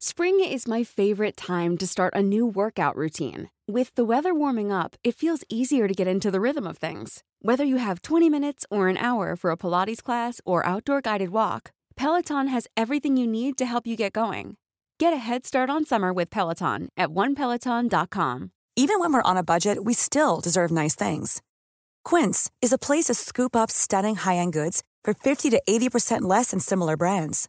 Spring is my favorite time to start a new workout routine. With the weather warming up, it feels easier to get into the rhythm of things. Whether you have 20 minutes or an hour for a Pilates class or outdoor guided walk, Peloton has everything you need to help you get going. Get a head start on summer with Peloton at onepeloton.com. Even when we're on a budget, we still deserve nice things. Quince is a place to scoop up stunning high end goods for 50 to 80% less than similar brands.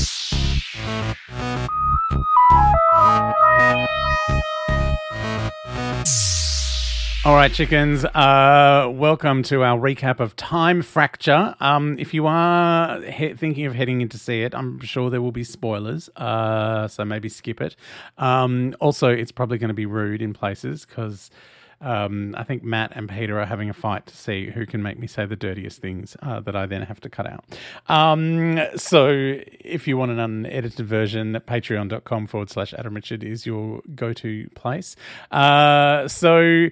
All right, chickens. Uh, welcome to our recap of Time Fracture. Um, if you are he- thinking of heading in to see it, I'm sure there will be spoilers, uh, so maybe skip it. Um, also, it's probably going to be rude in places because um, I think Matt and Peter are having a fight to see who can make me say the dirtiest things uh, that I then have to cut out. Um, so if you want an unedited version, patreon.com forward slash Adam Richard is your go to place. Uh, so.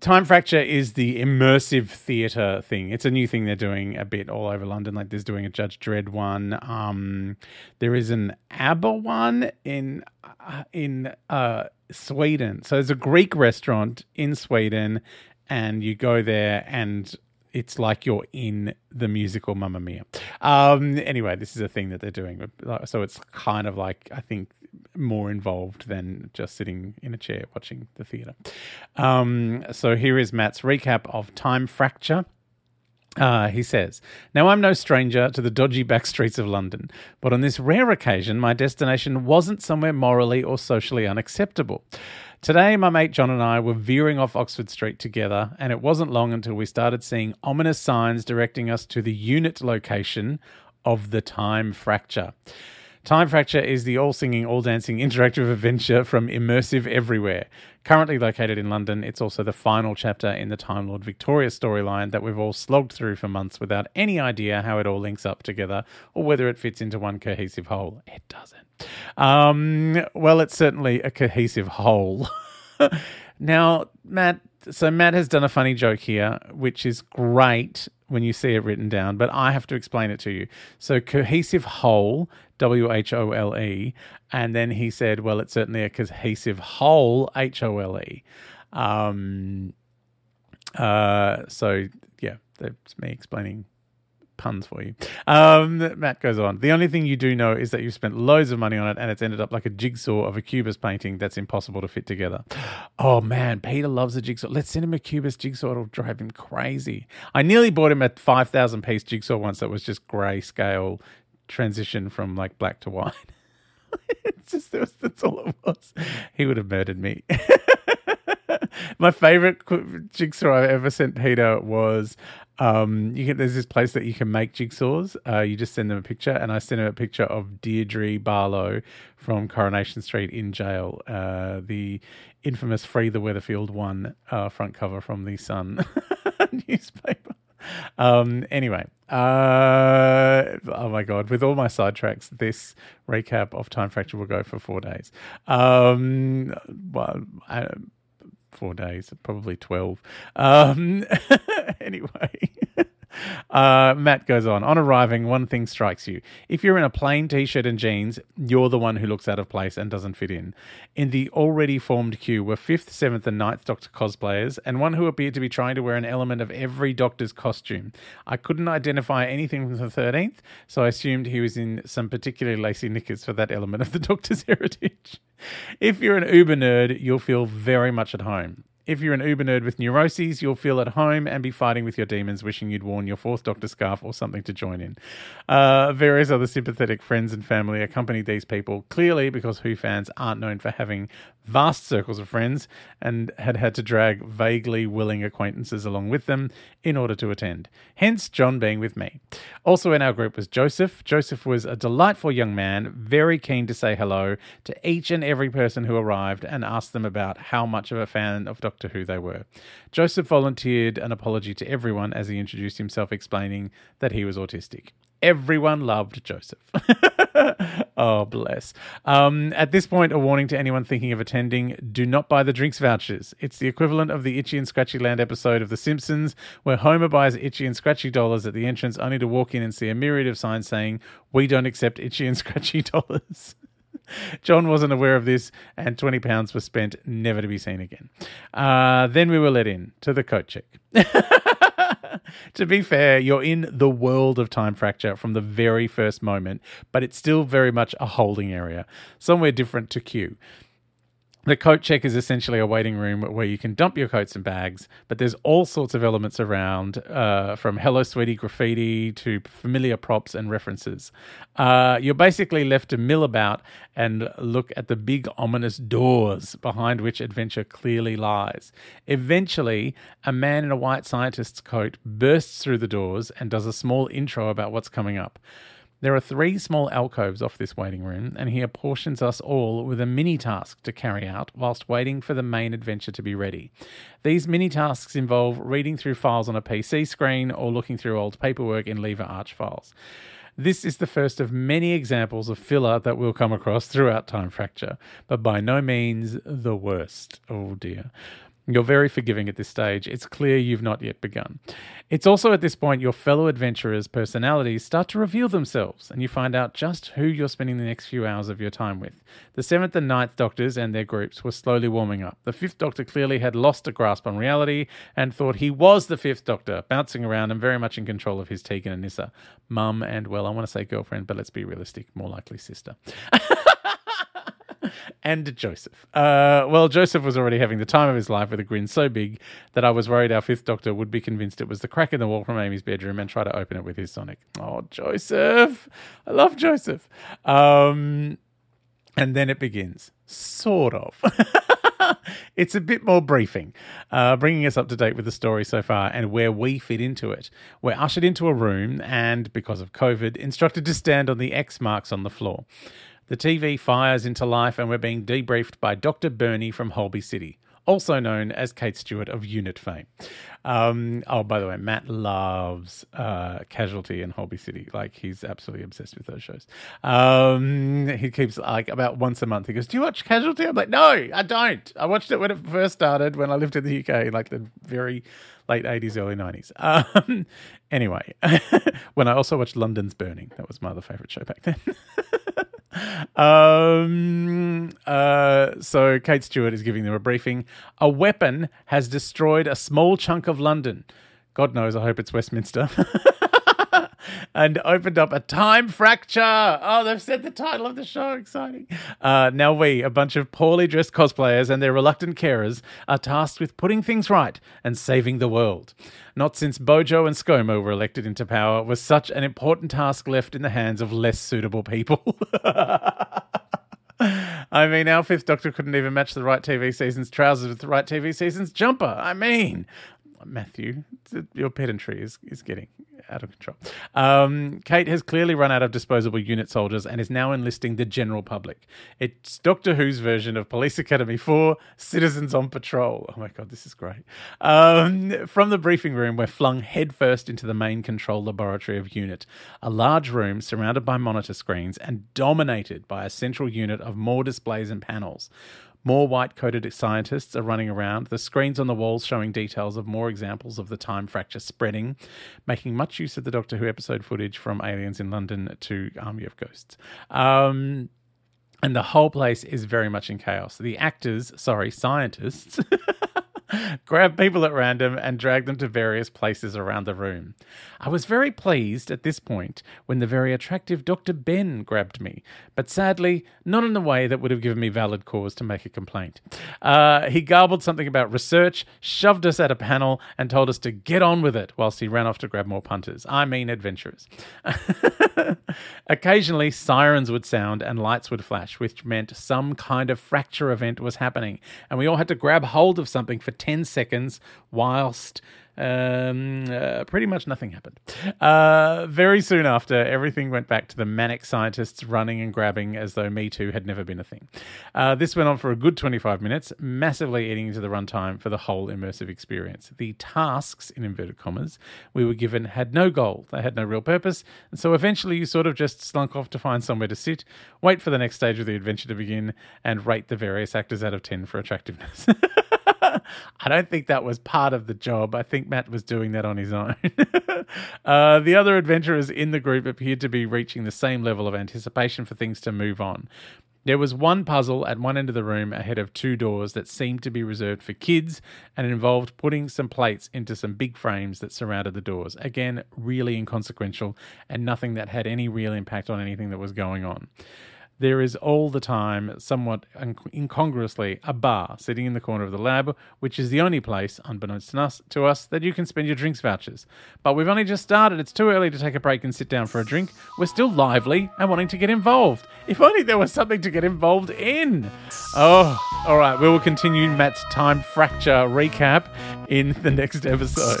Time Fracture is the immersive theatre thing. It's a new thing they're doing a bit all over London. Like there's doing a Judge Dredd one. Um, there is an ABBA one in uh, in uh, Sweden. So there's a Greek restaurant in Sweden, and you go there and it's like you're in the musical Mamma Mia. Um, anyway, this is a thing that they're doing. So it's kind of like, I think, more involved than just sitting in a chair watching the theatre. Um, so here is Matt's recap of Time Fracture. Uh, he says, Now I'm no stranger to the dodgy back streets of London, but on this rare occasion, my destination wasn't somewhere morally or socially unacceptable. Today, my mate John and I were veering off Oxford Street together, and it wasn't long until we started seeing ominous signs directing us to the unit location of the time fracture. Time Fracture is the all singing, all dancing interactive adventure from Immersive Everywhere. Currently located in London, it's also the final chapter in the Time Lord Victorious storyline that we've all slogged through for months without any idea how it all links up together or whether it fits into one cohesive whole. It doesn't. Um, well, it's certainly a cohesive whole. now, Matt, so Matt has done a funny joke here, which is great when you see it written down, but I have to explain it to you. So cohesive whole, W H O L E, and then he said, well, it's certainly a cohesive whole, H O L E. Um, uh, so yeah, that's me explaining puns for you. Um, Matt goes on. The only thing you do know is that you've spent loads of money on it and it's ended up like a jigsaw of a Cubist painting that's impossible to fit together. Oh man, Peter loves a jigsaw. Let's send him a Cubist jigsaw. It'll drive him crazy. I nearly bought him a 5,000 piece jigsaw once that was just grayscale transition from like black to white. it's just, that's all it was. He would have murdered me. My favorite jigsaw I ever sent Peter was um, you can, there's this place that you can make jigsaws. Uh, you just send them a picture, and I sent him a picture of Deirdre Barlow from Coronation Street in jail. Uh, the infamous "Free the Weatherfield" one uh, front cover from the Sun newspaper. Um, anyway, uh, oh my god! With all my sidetracks, this recap of Time Fracture will go for four days. Um, well, I, four days, probably 12. Um, anyway, uh, Matt goes on. On arriving, one thing strikes you. If you're in a plain t shirt and jeans, you're the one who looks out of place and doesn't fit in. In the already formed queue were 5th, 7th, and 9th Doctor cosplayers, and one who appeared to be trying to wear an element of every Doctor's costume. I couldn't identify anything from the 13th, so I assumed he was in some particularly lacy knickers for that element of the Doctor's heritage. If you're an uber nerd, you'll feel very much at home. If you're an Uber nerd with neuroses, you'll feel at home and be fighting with your demons, wishing you'd worn your fourth Doctor scarf or something to join in. Uh, various other sympathetic friends and family accompanied these people, clearly because Who fans aren't known for having vast circles of friends and had had to drag vaguely willing acquaintances along with them in order to attend. Hence, John being with me. Also in our group was Joseph. Joseph was a delightful young man, very keen to say hello to each and every person who arrived and ask them about how much of a fan of Doctor Who they were. Joseph volunteered an apology to everyone as he introduced himself, explaining that he was autistic. Everyone loved Joseph. oh, bless. Um, at this point, a warning to anyone thinking of attending do not buy the drinks vouchers. It's the equivalent of the Itchy and Scratchy Land episode of The Simpsons, where Homer buys Itchy and Scratchy dollars at the entrance only to walk in and see a myriad of signs saying, We don't accept Itchy and Scratchy dollars. John wasn't aware of this, and £20 was spent, never to be seen again. Uh, then we were let in to the coat check. to be fair, you're in the world of time fracture from the very first moment, but it's still very much a holding area, somewhere different to queue. The coat check is essentially a waiting room where you can dump your coats and bags, but there's all sorts of elements around, uh, from Hello Sweetie graffiti to familiar props and references. Uh, you're basically left to mill about and look at the big ominous doors behind which adventure clearly lies. Eventually, a man in a white scientist's coat bursts through the doors and does a small intro about what's coming up. There are three small alcoves off this waiting room, and he apportions us all with a mini task to carry out whilst waiting for the main adventure to be ready. These mini tasks involve reading through files on a PC screen or looking through old paperwork in Lever Arch files. This is the first of many examples of filler that we'll come across throughout Time Fracture, but by no means the worst. Oh dear. You're very forgiving at this stage. It's clear you've not yet begun. It's also at this point your fellow adventurers' personalities start to reveal themselves, and you find out just who you're spending the next few hours of your time with. The seventh and ninth doctors and their groups were slowly warming up. The fifth doctor clearly had lost a grasp on reality and thought he was the fifth doctor, bouncing around and very much in control of his Tegan and Nyssa. Mum and, well, I want to say girlfriend, but let's be realistic, more likely sister. and Joseph. Uh, well, Joseph was already having the time of his life with a grin so big that I was worried our fifth doctor would be convinced it was the crack in the wall from Amy's bedroom and try to open it with his Sonic. Oh, Joseph. I love Joseph. Um, and then it begins. Sort of. it's a bit more briefing, uh, bringing us up to date with the story so far and where we fit into it. We're ushered into a room and, because of COVID, instructed to stand on the X marks on the floor. The TV fires into life, and we're being debriefed by Dr. Bernie from Holby City, also known as Kate Stewart of Unit fame. Um, oh, by the way, Matt loves uh, Casualty and Holby City. Like, he's absolutely obsessed with those shows. Um, he keeps, like, about once a month, he goes, Do you watch Casualty? I'm like, No, I don't. I watched it when it first started, when I lived in the UK, like the very late 80s, early 90s. Um, anyway, when I also watched London's Burning, that was my other favorite show back then. Um, uh, so Kate Stewart is giving them a briefing. A weapon has destroyed a small chunk of London. God knows, I hope it's Westminster. and opened up a time fracture. Oh, they've said the title of the show. Exciting. Uh, now we, a bunch of poorly dressed cosplayers and their reluctant carers, are tasked with putting things right and saving the world. Not since Bojo and ScoMo were elected into power was such an important task left in the hands of less suitable people. I mean, our fifth doctor couldn't even match the right TV season's trousers with the right TV season's jumper. I mean, Matthew, your pedantry is, is getting out of control. Um, Kate has clearly run out of disposable unit soldiers and is now enlisting the general public. It's Doctor Who's version of Police Academy 4 Citizens on Patrol. Oh my God, this is great. Um, from the briefing room, we're flung headfirst into the main control laboratory of UNIT, a large room surrounded by monitor screens and dominated by a central unit of more displays and panels. More white coated scientists are running around, the screens on the walls showing details of more examples of the time fracture spreading, making much use of the Doctor Who episode footage from Aliens in London to Army of Ghosts. Um, and the whole place is very much in chaos. The actors, sorry, scientists, grab people at random, and drag them to various places around the room. I was very pleased at this point when the very attractive Dr. Ben grabbed me, but sadly, not in a way that would have given me valid cause to make a complaint. Uh, he garbled something about research, shoved us at a panel, and told us to get on with it whilst he ran off to grab more punters. I mean, adventurers. Occasionally, sirens would sound and lights would flash, which meant some kind of fracture event was happening, and we all had to grab hold of something for 10 seconds whilst um, uh, pretty much nothing happened. Uh, very soon after, everything went back to the manic scientists running and grabbing as though Me Too had never been a thing. Uh, this went on for a good 25 minutes, massively eating into the runtime for the whole immersive experience. The tasks, in inverted commas, we were given had no goal, they had no real purpose, and so eventually you sort of just slunk off to find somewhere to sit, wait for the next stage of the adventure to begin, and rate the various actors out of 10 for attractiveness. I don't think that was part of the job. I think Matt was doing that on his own. uh, the other adventurers in the group appeared to be reaching the same level of anticipation for things to move on. There was one puzzle at one end of the room ahead of two doors that seemed to be reserved for kids and involved putting some plates into some big frames that surrounded the doors. Again, really inconsequential and nothing that had any real impact on anything that was going on there is all the time, somewhat incongruously, a bar sitting in the corner of the lab, which is the only place, unbeknownst to us, to us, that you can spend your drinks vouchers. But we've only just started. It's too early to take a break and sit down for a drink. We're still lively and wanting to get involved. If only there was something to get involved in. Oh, all right. We will continue Matt's time fracture recap in the next episode.